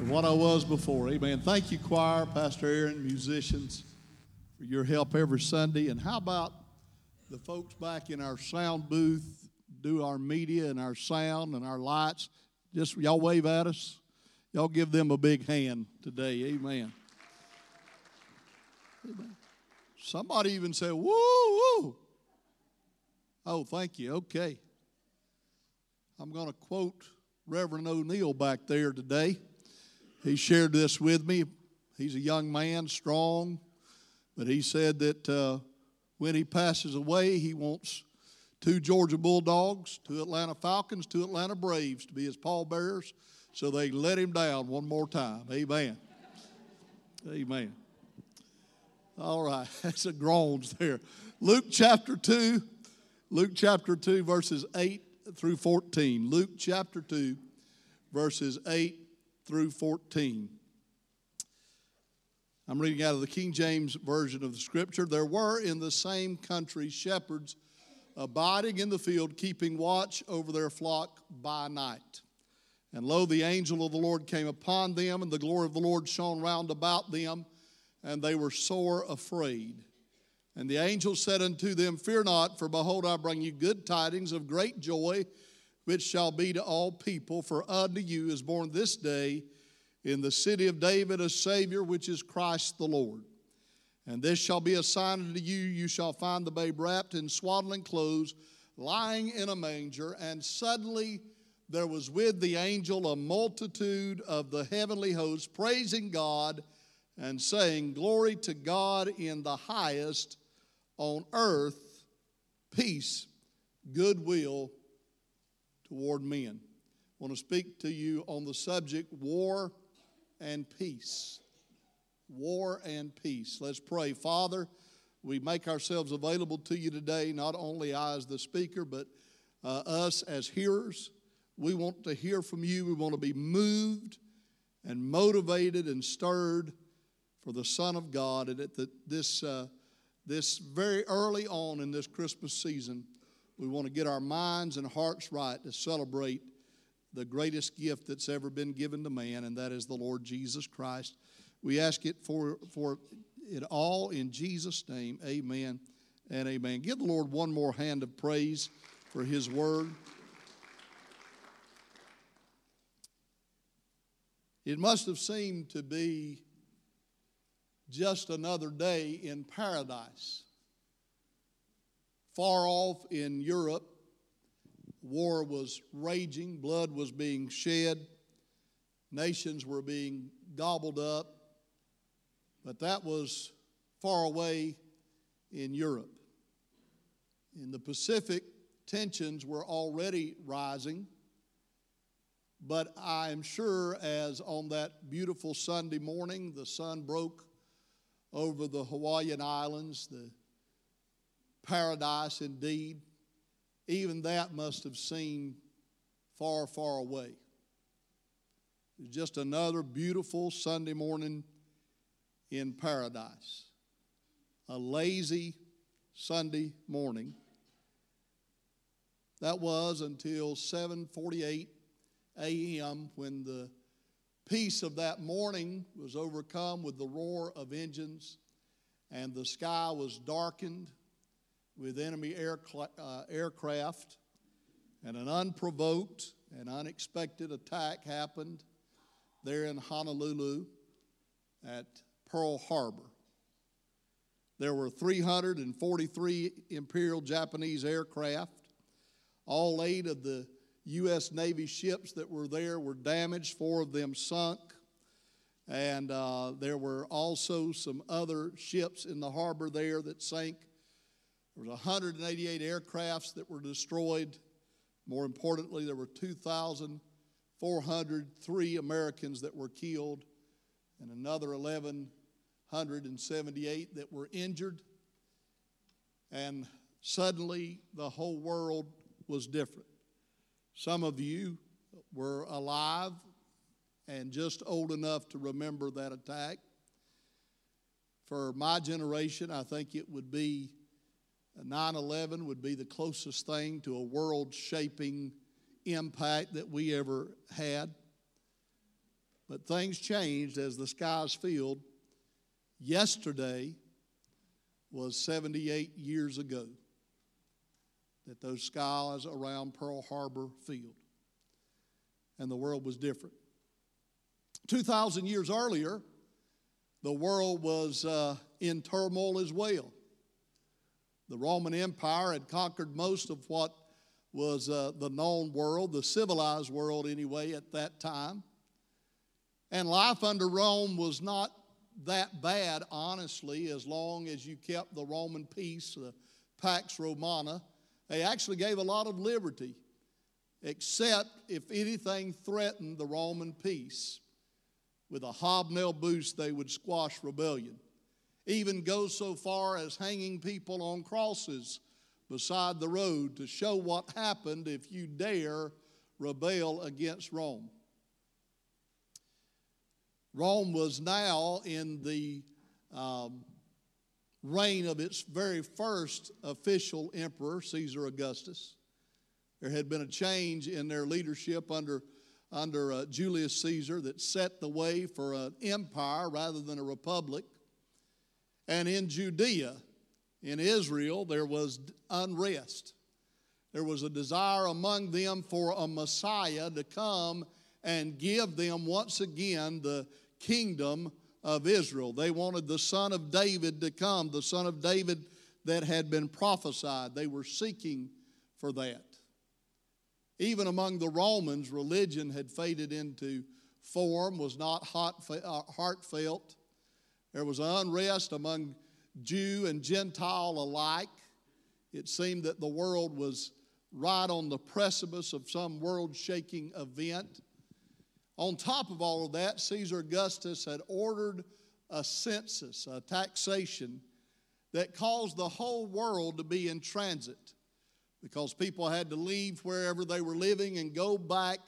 than what I was before. Amen. Thank you, choir, Pastor Aaron, musicians, for your help every Sunday. And how about the folks back in our sound booth do our media and our sound and our lights? Just y'all wave at us. Y'all give them a big hand today. Amen. Amen. Somebody even said, woo, woo. Oh, thank you. Okay. I'm going to quote Reverend O'Neill back there today. He shared this with me. He's a young man, strong, but he said that uh, when he passes away, he wants two Georgia Bulldogs, two Atlanta Falcons, two Atlanta Braves to be his pallbearers so they let him down one more time. Amen. Amen. All right, that's a groans there. Luke chapter 2, Luke chapter 2, verses 8 through 14. Luke chapter 2, verses 8 through 14. I'm reading out of the King James Version of the Scripture. There were in the same country shepherds abiding in the field, keeping watch over their flock by night. And lo, the angel of the Lord came upon them, and the glory of the Lord shone round about them, and they were sore afraid. And the angel said unto them, Fear not, for behold, I bring you good tidings of great joy, which shall be to all people. For unto you is born this day in the city of David a Savior, which is Christ the Lord. And this shall be a sign unto you you shall find the babe wrapped in swaddling clothes, lying in a manger. And suddenly there was with the angel a multitude of the heavenly hosts, praising God and saying, Glory to God in the highest, on earth, peace, goodwill toward men. I want to speak to you on the subject war and peace. War and peace. Let's pray. Father, we make ourselves available to you today, not only I as the speaker, but uh, us as hearers. We want to hear from you. We want to be moved and motivated and stirred for the Son of God. And at the, this, uh, this very early on in this Christmas season, we want to get our minds and hearts right to celebrate the greatest gift that's ever been given to man, and that is the Lord Jesus Christ. We ask it for, for it all in Jesus' name. Amen and amen. Give the Lord one more hand of praise for his word. It must have seemed to be just another day in paradise. Far off in Europe, war was raging, blood was being shed, nations were being gobbled up, but that was far away in Europe. In the Pacific, tensions were already rising, but I'm sure as on that beautiful Sunday morning the sun broke over the Hawaiian Islands, the paradise indeed, even that must have seemed far, far away. It was just another beautiful Sunday morning in paradise. A lazy Sunday morning. That was until 7:48 a.m. when the peace of that morning was overcome with the roar of engines, and the sky was darkened with enemy air, uh, aircraft, and an unprovoked and unexpected attack happened there in Honolulu at Pearl Harbor. There were 343 Imperial Japanese aircraft. All eight of the U.S. Navy ships that were there were damaged, four of them sunk. And uh, there were also some other ships in the harbor there that sank. There was 188 aircrafts that were destroyed. More importantly, there were 2,403 Americans that were killed and another 1,178 that were injured. And suddenly the whole world was different. Some of you were alive and just old enough to remember that attack. For my generation, I think it would be 9 11 would be the closest thing to a world shaping impact that we ever had. But things changed as the skies filled. Yesterday was 78 years ago that those skies around Pearl Harbor filled. And the world was different. 2,000 years earlier, the world was uh, in turmoil as well. The Roman Empire had conquered most of what was uh, the known world, the civilized world anyway, at that time. And life under Rome was not that bad, honestly, as long as you kept the Roman peace, the Pax Romana. They actually gave a lot of liberty, except if anything threatened the Roman peace. With a hobnail boost, they would squash rebellion. Even go so far as hanging people on crosses beside the road to show what happened if you dare rebel against Rome. Rome was now in the um, reign of its very first official emperor, Caesar Augustus. There had been a change in their leadership under, under uh, Julius Caesar that set the way for an empire rather than a republic. And in Judea, in Israel, there was unrest. There was a desire among them for a Messiah to come and give them once again the kingdom of Israel. They wanted the son of David to come, the son of David that had been prophesied. They were seeking for that. Even among the Romans, religion had faded into form, was not uh, heartfelt. There was unrest among Jew and Gentile alike. It seemed that the world was right on the precipice of some world shaking event. On top of all of that, Caesar Augustus had ordered a census, a taxation that caused the whole world to be in transit because people had to leave wherever they were living and go back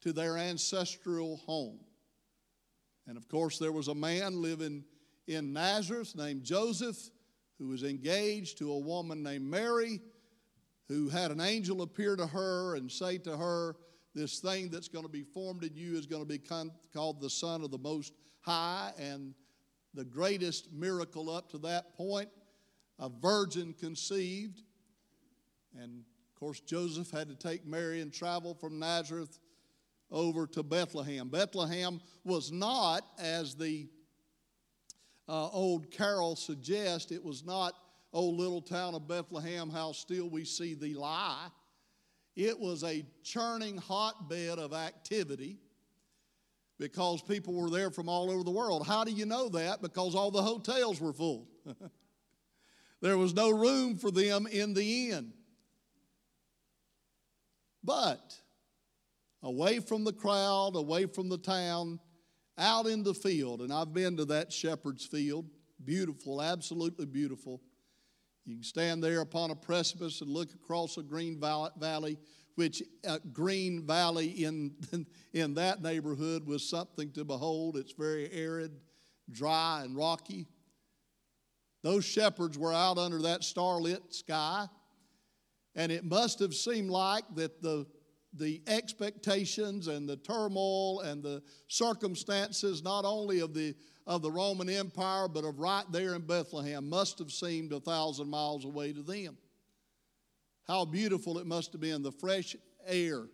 to their ancestral home. And of course, there was a man living in Nazareth named Joseph who was engaged to a woman named Mary who had an angel appear to her and say to her, this thing that's going to be formed in you is going to be called the Son of the Most High. And the greatest miracle up to that point a virgin conceived. And of course, Joseph had to take Mary and travel from Nazareth over to Bethlehem. Bethlehem was not, as the uh, old carol suggests, it was not, oh, little town of Bethlehem, how still we see thee lie. It was a churning hotbed of activity because people were there from all over the world. How do you know that? Because all the hotels were full. there was no room for them in the inn. But away from the crowd, away from the town, out in the field, and I've been to that shepherd's field, beautiful, absolutely beautiful. You can stand there upon a precipice and look across a green valley, which uh, green valley in, in that neighborhood was something to behold. It's very arid, dry, and rocky. Those shepherds were out under that starlit sky, and it must have seemed like that the the expectations and the turmoil and the circumstances, not only of the, of the Roman Empire, but of right there in Bethlehem, must have seemed a thousand miles away to them. How beautiful it must have been, the fresh air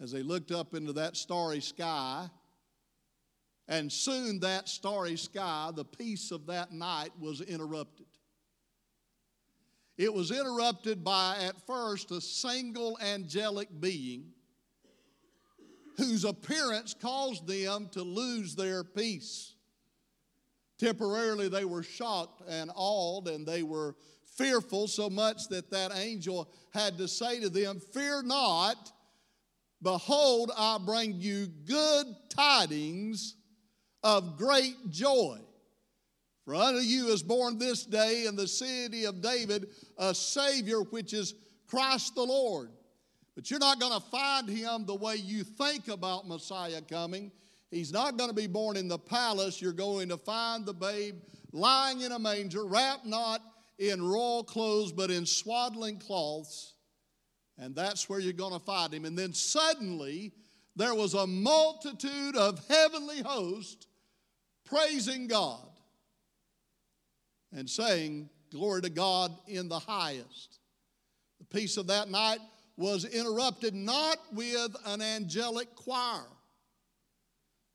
as they looked up into that starry sky. And soon that starry sky, the peace of that night, was interrupted. It was interrupted by, at first, a single angelic being whose appearance caused them to lose their peace. Temporarily, they were shocked and awed, and they were fearful so much that that angel had to say to them, Fear not, behold, I bring you good tidings of great joy for unto you is born this day in the city of David a Savior, which is Christ the Lord. But you're not going to find him the way you think about Messiah coming. He's not going to be born in the palace. You're going to find the babe lying in a manger, wrapped not in royal clothes, but in swaddling cloths. And that's where you're going to find him. And then suddenly, there was a multitude of heavenly hosts praising God and saying, Glory to God in the highest. The peace of that night was interrupted not with an angelic choir.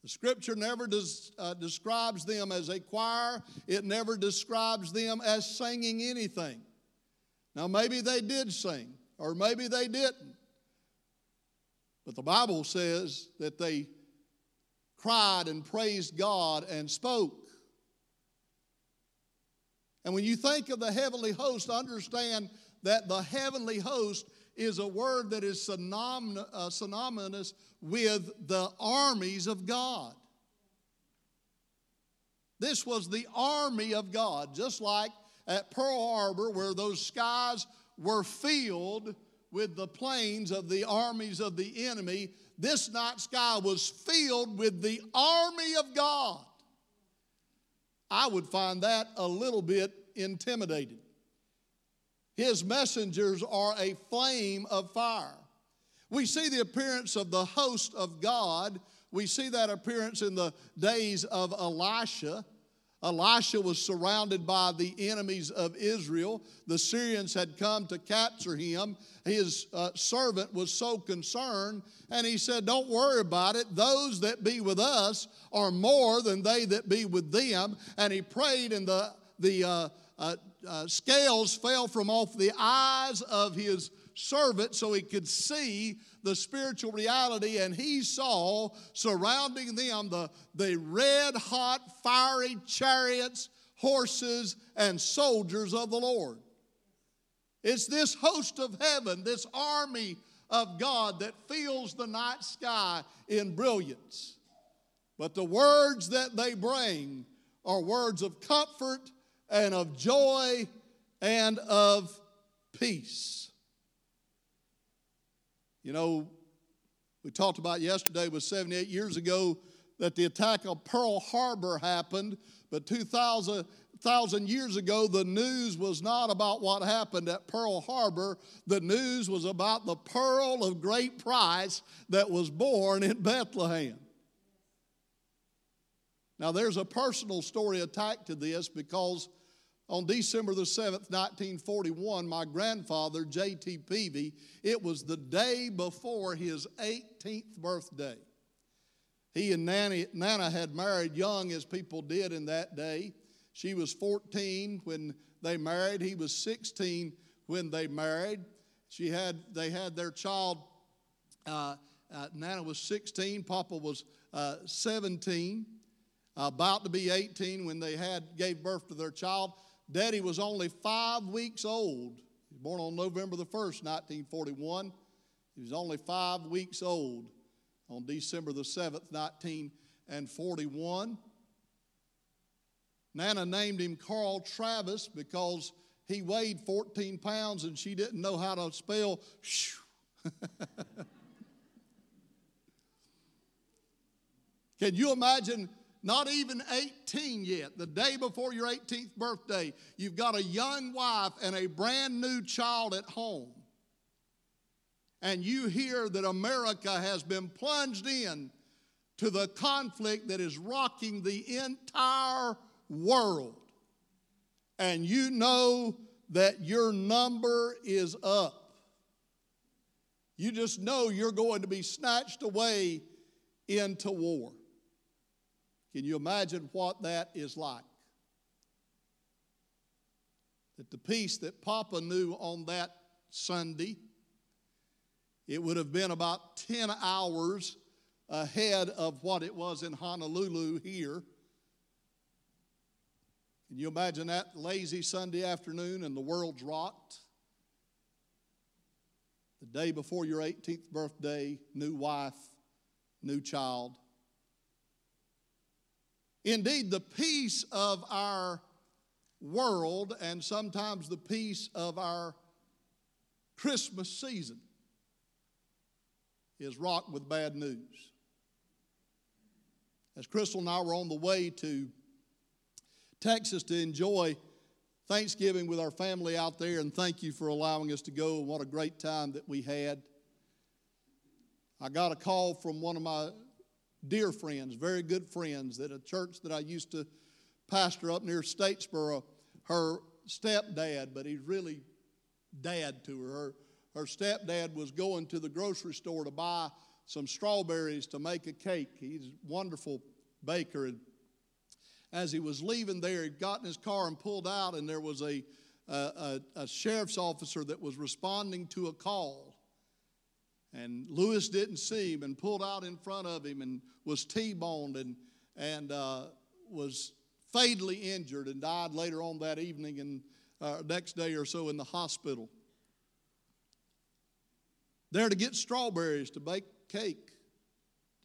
The scripture never does, uh, describes them as a choir, it never describes them as singing anything. Now, maybe they did sing, or maybe they didn't. But the Bible says that they cried and praised God and spoke. And when you think of the heavenly host, understand that the heavenly host is a word that is uh, synonymous with the armies of God. This was the army of God, just like at Pearl Harbor, where those skies were filled with the planes of the armies of the enemy. This night sky was filled with the army of God. I would find that a little bit intimidating. His messengers are a flame of fire. We see the appearance of the host of God. We see that appearance in the days of Elisha. Elisha was surrounded by the enemies of Israel. The Syrians had come to capture him. His uh, servant was so concerned, and he said, Don't worry about it. Those that be with us are more than they that be with them. And he prayed, and the, the uh, uh, uh, scales fell from off the eyes of his servant so he could see the spiritual reality, and he saw surrounding them the, the red hot, fiery chariots, horses, and soldiers of the Lord. It's this host of heaven, this army of God that fills the night sky in brilliance. But the words that they bring are words of comfort and of joy and of peace. You know, we talked about yesterday was 78 years ago that the attack of Pearl Harbor happened, but 2,000 thousand years ago, the news was not about what happened at Pearl Harbor. The news was about the pearl of great price that was born in Bethlehem. Now, there's a personal story attached to this because on December the 7th, 1941, my grandfather, J.T. Peavy, it was the day before his 18th birthday. He and Nanny, Nana had married young, as people did in that day. She was 14 when they married, he was 16 when they married. She had, they had their child, uh, uh, Nana was 16, Papa was uh, 17, about to be 18 when they had gave birth to their child. Daddy was only five weeks old. He was born on November the 1st, 1941. He was only five weeks old on December the 7th, 1941. Nana named him Carl Travis because he weighed 14 pounds and she didn't know how to spell. Can you imagine not even 18 yet, the day before your 18th birthday, you've got a young wife and a brand new child at home. And you hear that America has been plunged in to the conflict that is rocking the entire world. And you know that your number is up. You just know you're going to be snatched away into war. Can you imagine what that is like? That the peace that Papa knew on that Sunday, it would have been about 10 hours ahead of what it was in Honolulu here. Can you imagine that lazy Sunday afternoon and the world's rocked? The day before your 18th birthday, new wife, new child. Indeed, the peace of our world and sometimes the peace of our Christmas season is rocked with bad news. As Crystal and I were on the way to Texas to enjoy Thanksgiving with our family out there, and thank you for allowing us to go. and What a great time that we had. I got a call from one of my dear friends, very good friends, at a church that I used to pastor up near Statesboro. Her stepdad, but he's really dad to her. her. Her stepdad was going to the grocery store to buy some strawberries to make a cake. He's a wonderful baker. And as he was leaving there, he got in his car and pulled out, and there was a, a, a sheriff's officer that was responding to a call. And Lewis didn't see him and pulled out in front of him and was T boned and, and uh, was fatally injured and died later on that evening and uh, next day or so in the hospital. There to get strawberries to bake cake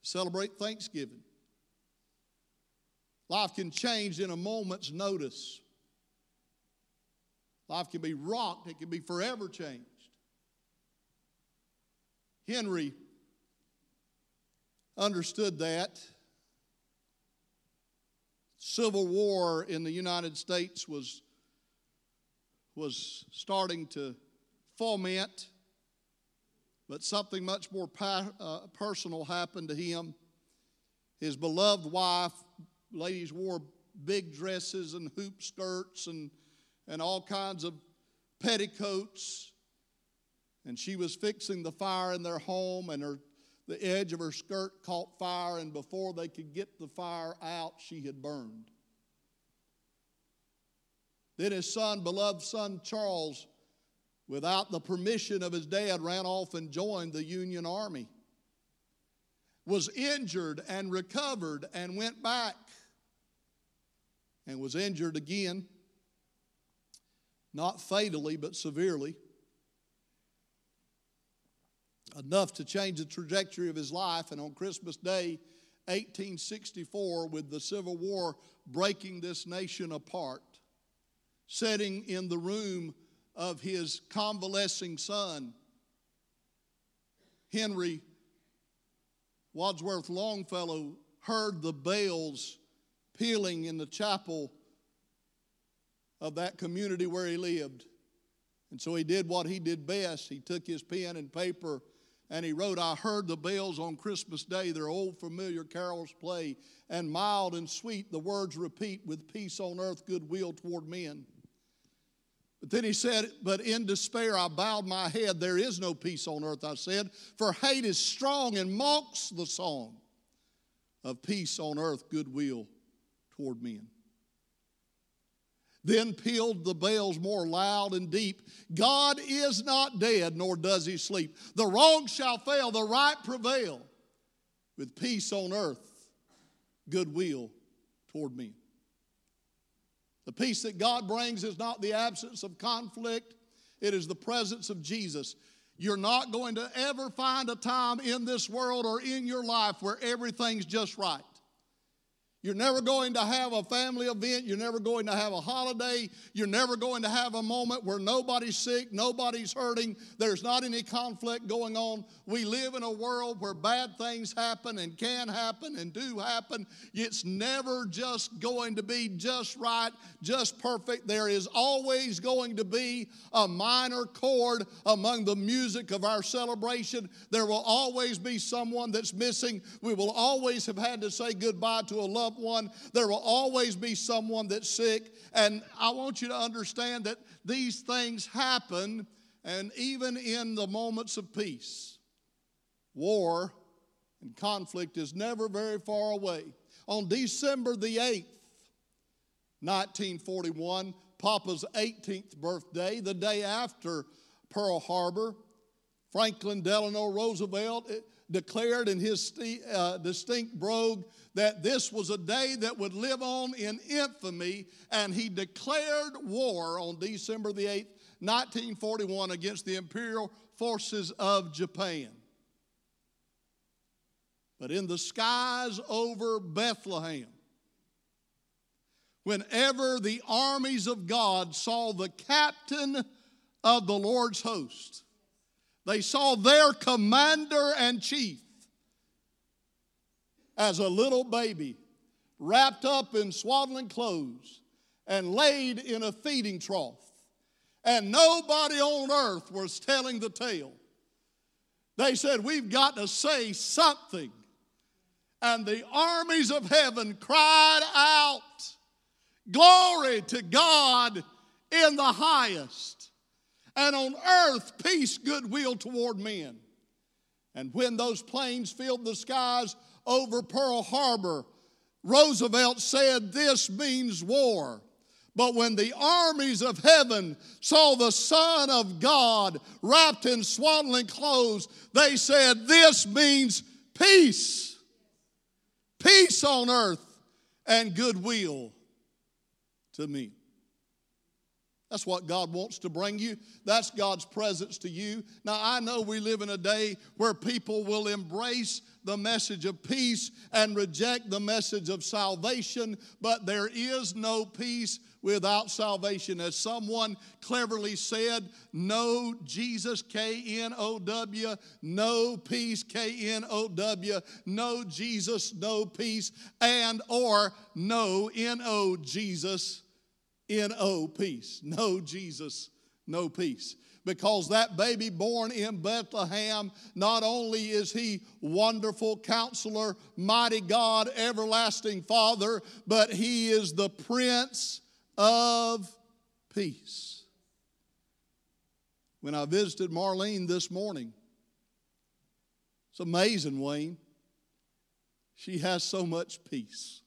to celebrate Thanksgiving. Life can change in a moment's notice. Life can be rocked, it can be forever changed. Henry understood that. Civil war in the United States was, was starting to foment, but something much more pa- uh, personal happened to him. His beloved wife, ladies wore big dresses and hoop skirts and, and all kinds of petticoats and she was fixing the fire in their home, and her, the edge of her skirt caught fire, and before they could get the fire out, she had burned. Then his son, beloved son Charles, without the permission of his dad, ran off and joined the Union Army. Was injured and recovered and went back and was injured again, not fatally, but severely enough to change the trajectory of his life. And on Christmas Day, 1864, with the Civil War breaking this nation apart, sitting in the room of his convalescing son, Henry Wadsworth Longfellow heard the bells pealing in the chapel of that community where he lived. And so he did what he did best. He took his pen and paper and he wrote, I heard the bells on Christmas Day, their old familiar carols play, and mild and sweet the words repeat, with peace on earth, goodwill toward men. But then he said, But in despair I bowed my head. There is no peace on earth, I said, for hate is strong and mocks the song of peace on earth, goodwill toward men. Then pealed the bells more loud and deep. God is not dead, nor does he sleep. The wrong shall fail, the right prevail, with peace on earth, goodwill toward men. The peace that God brings is not the absence of conflict, it is the presence of Jesus. You're not going to ever find a time in this world or in your life where everything's just right. You're never going to have a family event. You're never going to have a holiday. You're never going to have a moment where nobody's sick, nobody's hurting, there's not any conflict going on. We live in a world where bad things happen and can happen and do happen. It's never just going to be just right, just perfect. There is always going to be a minor chord among the music of our celebration. There will always be someone that's missing. We will always have had to say goodbye to a loved one. There will always be someone that's sick. And I want you to understand that these things happen, and even in the moments of peace, war and conflict is never very far away. On December the 8th, 1941, Papa's 18th birthday, the day after Pearl Harbor, Franklin Delano Roosevelt declared in his uh, distinct brogue that this was a day that would live on in infamy, and he declared war on December the 8th, 1941, against the imperial forces of Japan. But in the skies over Bethlehem, whenever the armies of God saw the captain of the Lord's host, they saw their commander and chief as a little baby, wrapped up in swaddling clothes and laid in a feeding trough. And nobody on earth was telling the tale. They said, We've got to say something. And the armies of heaven cried out, Glory to God in the highest, and on earth peace, goodwill toward men. And when those planes filled the skies over Pearl Harbor, Roosevelt said, This means war. But when the armies of heaven saw the Son of God wrapped in swaddling clothes, they said, This means peace. Peace on earth and goodwill to me. That's what God wants to bring you. That's God's presence to you. Now, I know we live in a day where people will embrace the message of peace and reject the message of salvation, but there is no peace without salvation. As someone cleverly said, no Jesus, K N O W, no peace, K N O W, no Jesus, no peace, and or no N O Jesus, N O peace. No Jesus, no peace because that baby born in Bethlehem, not only is he wonderful counselor, mighty God, everlasting Father, but he is the Prince of Peace. When I visited Marlene this morning, it's amazing, Wayne. She has so much peace.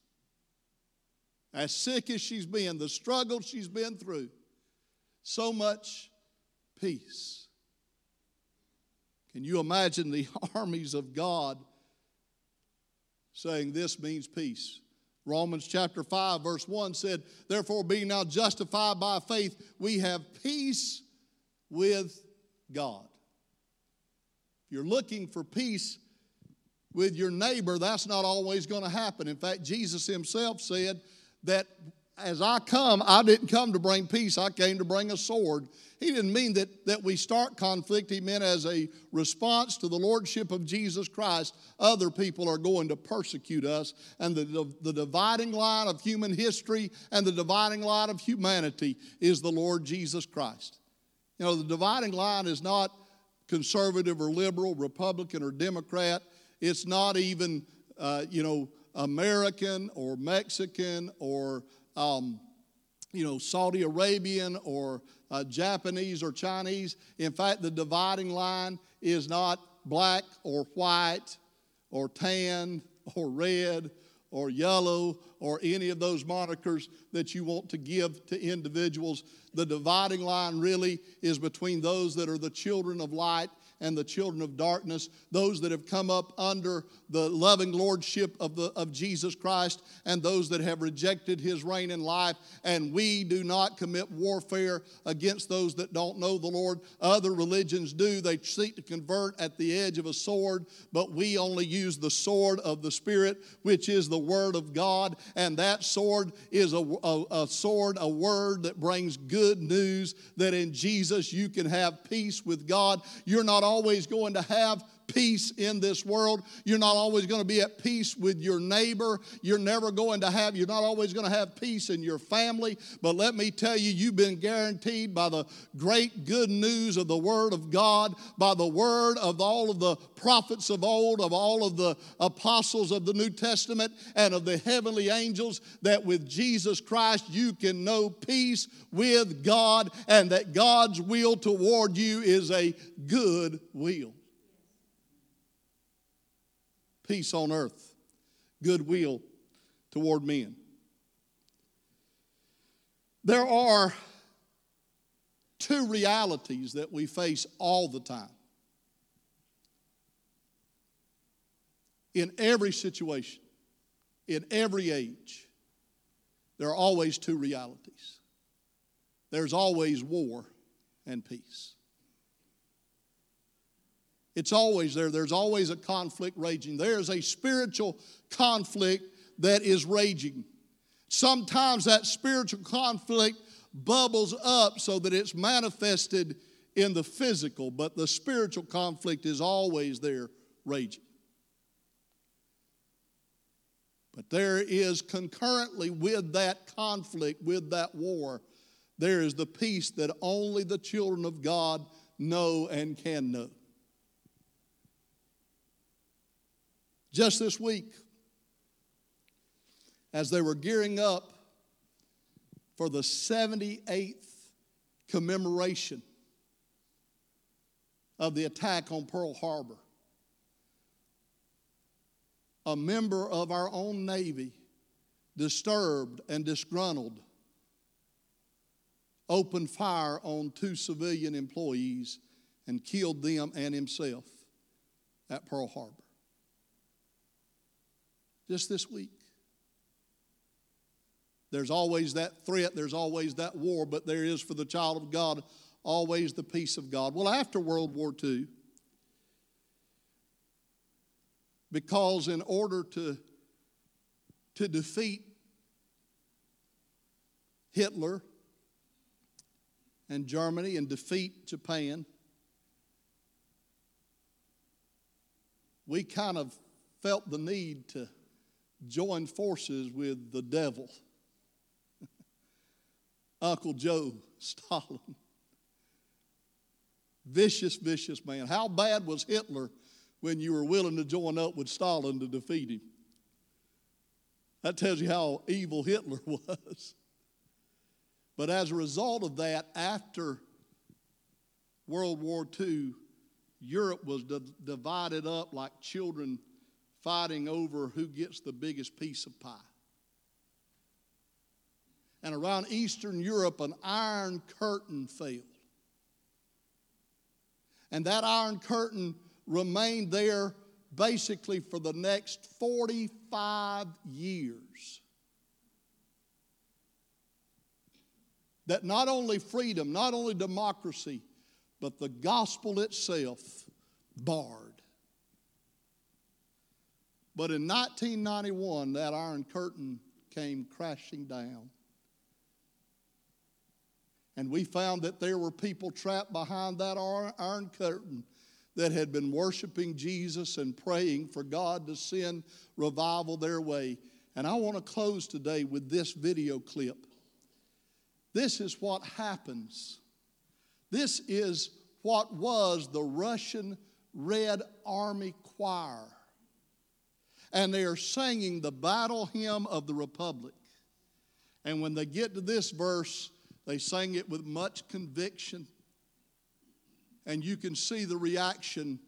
As sick as she's been, the struggle she's been through, so much peace. Can you imagine the armies of God saying this means peace? Romans chapter 5, verse 1 said, Therefore, being now justified by faith, we have peace with God. If you're looking for peace with your neighbor, that's not always going to happen. In fact, Jesus himself said that as I come, I didn't come to bring peace, I came to bring a sword. He didn't mean that, that we start conflict. He meant as a response to the lordship of Jesus Christ, other people are going to persecute us. And the, the, dividing line of human history and the dividing line of humanity is the Lord Jesus Christ. You know, the dividing line is not conservative or liberal, Republican or Democrat. It's not even, uh, you know, American or Mexican or, um, you know, Saudi Arabian or uh, Japanese or Chinese. In fact, the dividing line is not black or white or tan or red or yellow or any of those monikers that you want to give to individuals. The dividing line really is between those that are the children of light and the children of darkness, those that have come up under the loving lordship of, the, of Jesus Christ, and those that have rejected his reign in life. And we do not commit warfare against those that don't know the Lord. Other religions do. They seek to convert at the edge of a sword, but we only use the sword of the Spirit, which is the Word of God. And that sword is a, a, a sword, a word that brings good news that in Jesus you can have peace with God. You're not always going to have peace in this world. You're not always going to be at peace with your neighbor. You're never going to have, you're not always going to have peace in your family. But let me tell you, you've been guaranteed by the great good news of the Word of God, by the word of all of the prophets of old, of all of the apostles of the New Testament, and of the heavenly angels, that with Jesus Christ you can know peace with God, and that God's will toward you is a good will peace on earth, goodwill toward men. There are two realities that we face all the time. In every situation, in every age, there are always two realities. There's always war and peace. It's always there. There's always a conflict raging. There's a spiritual conflict that is raging. Sometimes that spiritual conflict bubbles up so that it's manifested in the physical, but the spiritual conflict is always there raging. But there is concurrently with that conflict, with that war, there is the peace that only the children of God know and can know. Just this week, as they were gearing up for the 78th commemoration of the attack on Pearl Harbor, a member of our own Navy, disturbed and disgruntled, opened fire on two civilian employees and killed them and himself at Pearl Harbor. Just this week. There's always that threat, there's always that war, but there is for the child of God always the peace of God. Well, after World War II, because in order to, to defeat Hitler and Germany and defeat Japan, we kind of felt the need to join forces with the devil. Uncle Joe Stalin. Vicious, vicious man. How bad was Hitler when you were willing to join up with Stalin to defeat him? That tells you how evil Hitler was. But as a result of that, after World War II, Europe was divided up like children fighting over who gets the biggest piece of pie. And around Eastern Europe, an iron curtain fell. And that iron curtain remained there basically for the next 45 years. That not only freedom, not only democracy, but the gospel itself barred. But in 1991, that iron curtain came crashing down. And we found that there were people trapped behind that iron curtain that had been worshiping Jesus and praying for God to send revival their way. And I want to close today with this video clip. This is what happens. This is what was the Russian Red Army Choir and they are singing the battle hymn of the Republic. And when they get to this verse, they sing it with much conviction. And you can see the reaction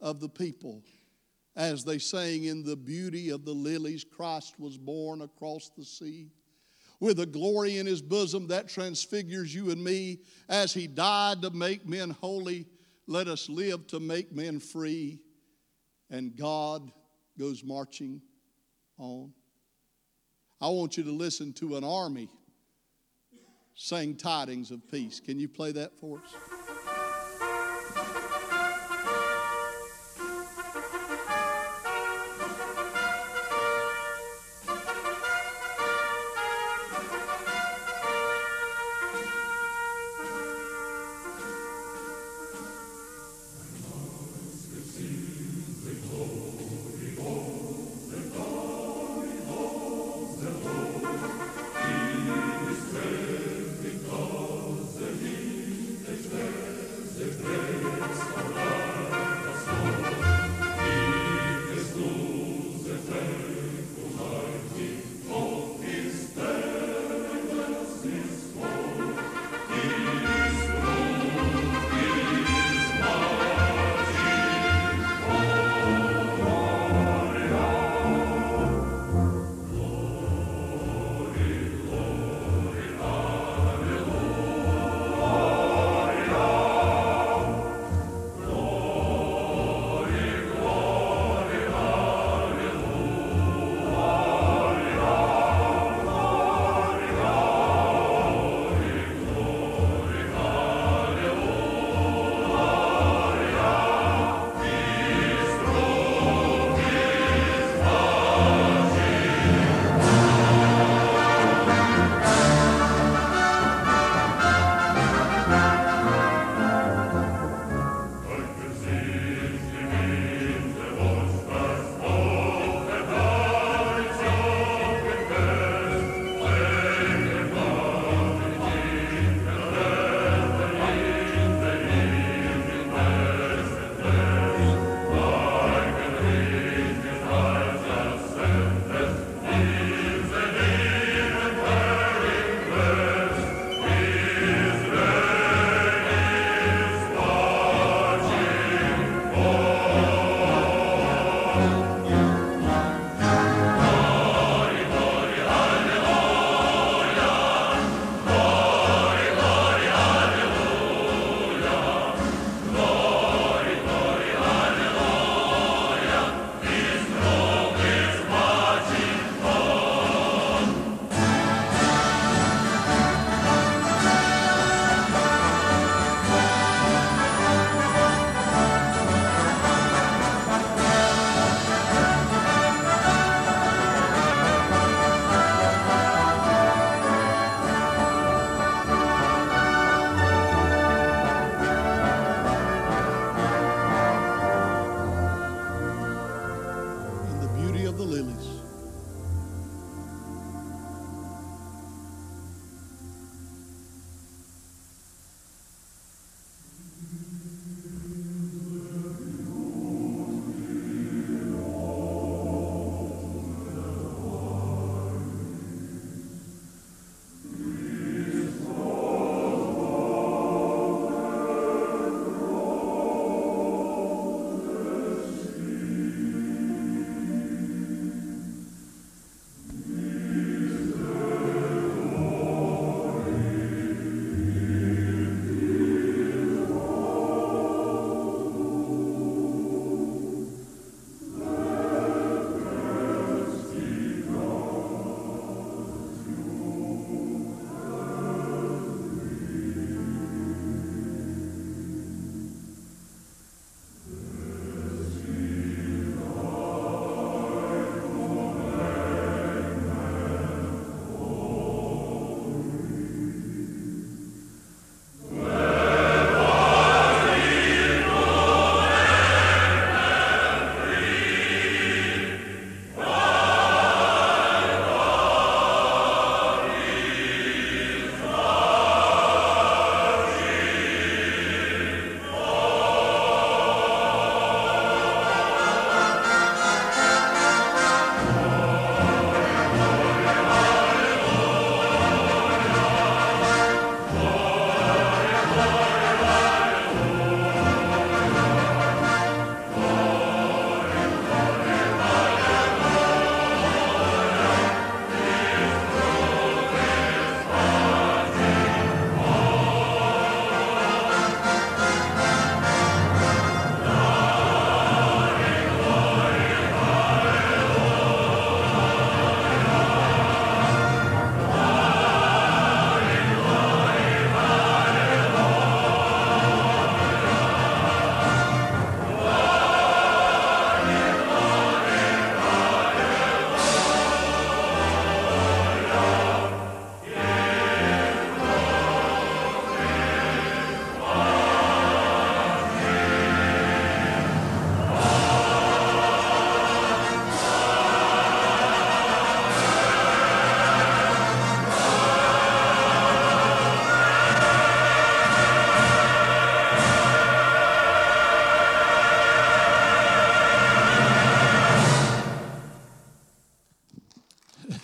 of the people as they sang, In the beauty of the lilies, Christ was born across the sea. With a glory in his bosom that transfigures you and me, as he died to make men holy, let us live to make men free. And God goes marching on. I want you to listen to an army sing tidings of peace. Can you play that for us?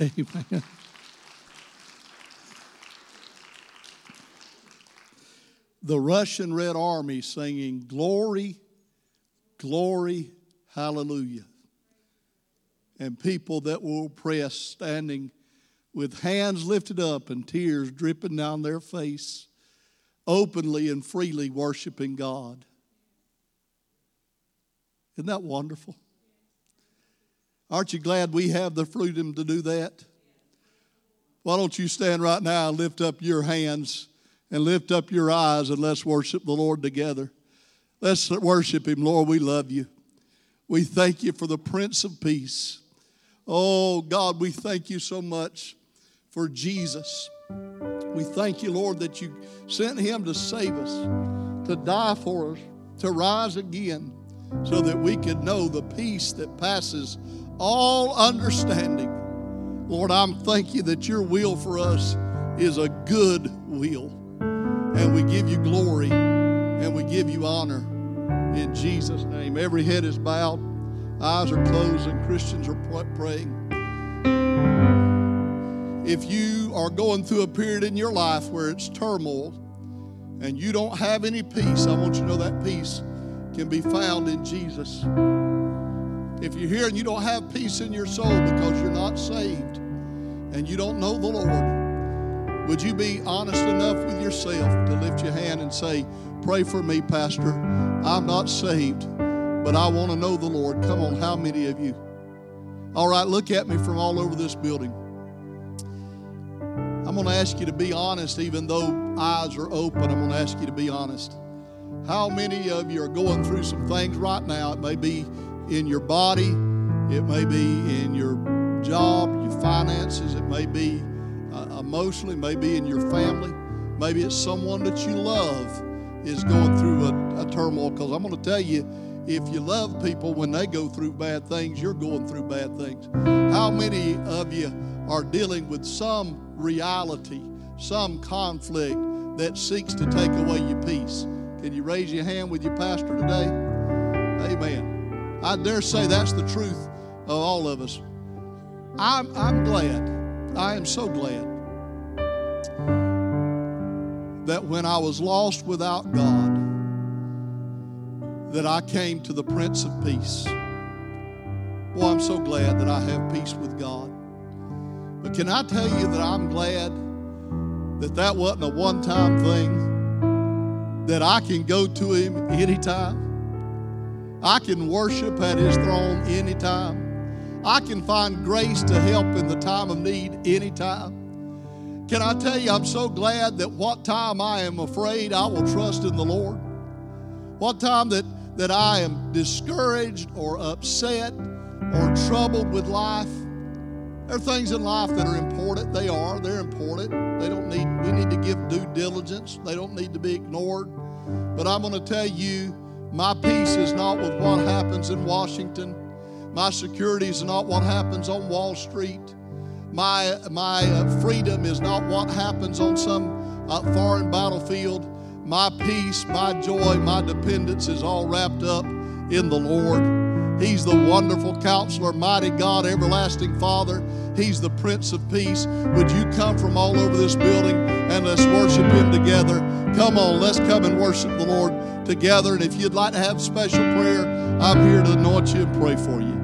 Amen. The Russian Red Army singing, Glory, Glory, Hallelujah. And people that were oppressed standing with hands lifted up and tears dripping down their face, openly and freely worshiping God. Isn't that wonderful? Aren't you glad we have the freedom to do that? Why don't you stand right now and lift up your hands and lift up your eyes and let's worship the Lord together. Let's worship Him. Lord, we love you. We thank you for the Prince of Peace. Oh, God, we thank you so much for Jesus. We thank you, Lord, that you sent Him to save us, to die for us, to rise again, so that we could know the peace that passes all understanding. Lord, I'm thank you that your will for us is a good will. And we give you glory and we give you honor in Jesus' name. Every head is bowed, eyes are closed, and Christians are praying. If you are going through a period in your life where it's turmoil and you don't have any peace, I want you to know that peace can be found in Jesus. If you're here and you don't have peace in your soul because you're not saved and you don't know the Lord, would you be honest enough with yourself to lift your hand and say, Pray for me, Pastor. I'm not saved, but I want to know the Lord. Come on, how many of you? All right, look at me from all over this building. I'm going to ask you to be honest, even though eyes are open. I'm going to ask you to be honest. How many of you are going through some things right now? It may be in your body, it may be in your job, your finances, it may be uh, emotionally, maybe in your family, maybe it's someone that you love is going through a, a turmoil. Because I'm going to tell you, if you love people when they go through bad things, you're going through bad things. How many of you are dealing with some reality, some conflict that seeks to take away your peace? Can you raise your hand with your pastor today? Amen. I dare say that's the truth of all of us. I'm, I'm glad, I am so glad that when I was lost without God, that I came to the Prince of Peace. Well, I'm so glad that I have peace with God. But can I tell you that I'm glad that that wasn't a one time thing, that I can go to Him anytime? I can worship at His throne anytime. I can find grace to help in the time of need anytime. Can I tell you, I'm so glad that what time I am afraid, I will trust in the Lord. What time that, that I am discouraged or upset or troubled with life, there are things in life that are important. They are. They're important. They don't need, we need to give due diligence. They don't need to be ignored. But I'm going to tell you, my peace is not with what happens in Washington. My security is not what happens on Wall Street. My, my uh, freedom is not what happens on some uh, foreign battlefield. My peace, my joy, my dependence is all wrapped up in the Lord. He's the wonderful counselor, mighty God, everlasting Father. He's the Prince of Peace. Would you come from all over this building and let's worship Him together? Come on, let's come and worship the Lord together. And if you'd like to have special prayer, I'm here to anoint you and pray for you.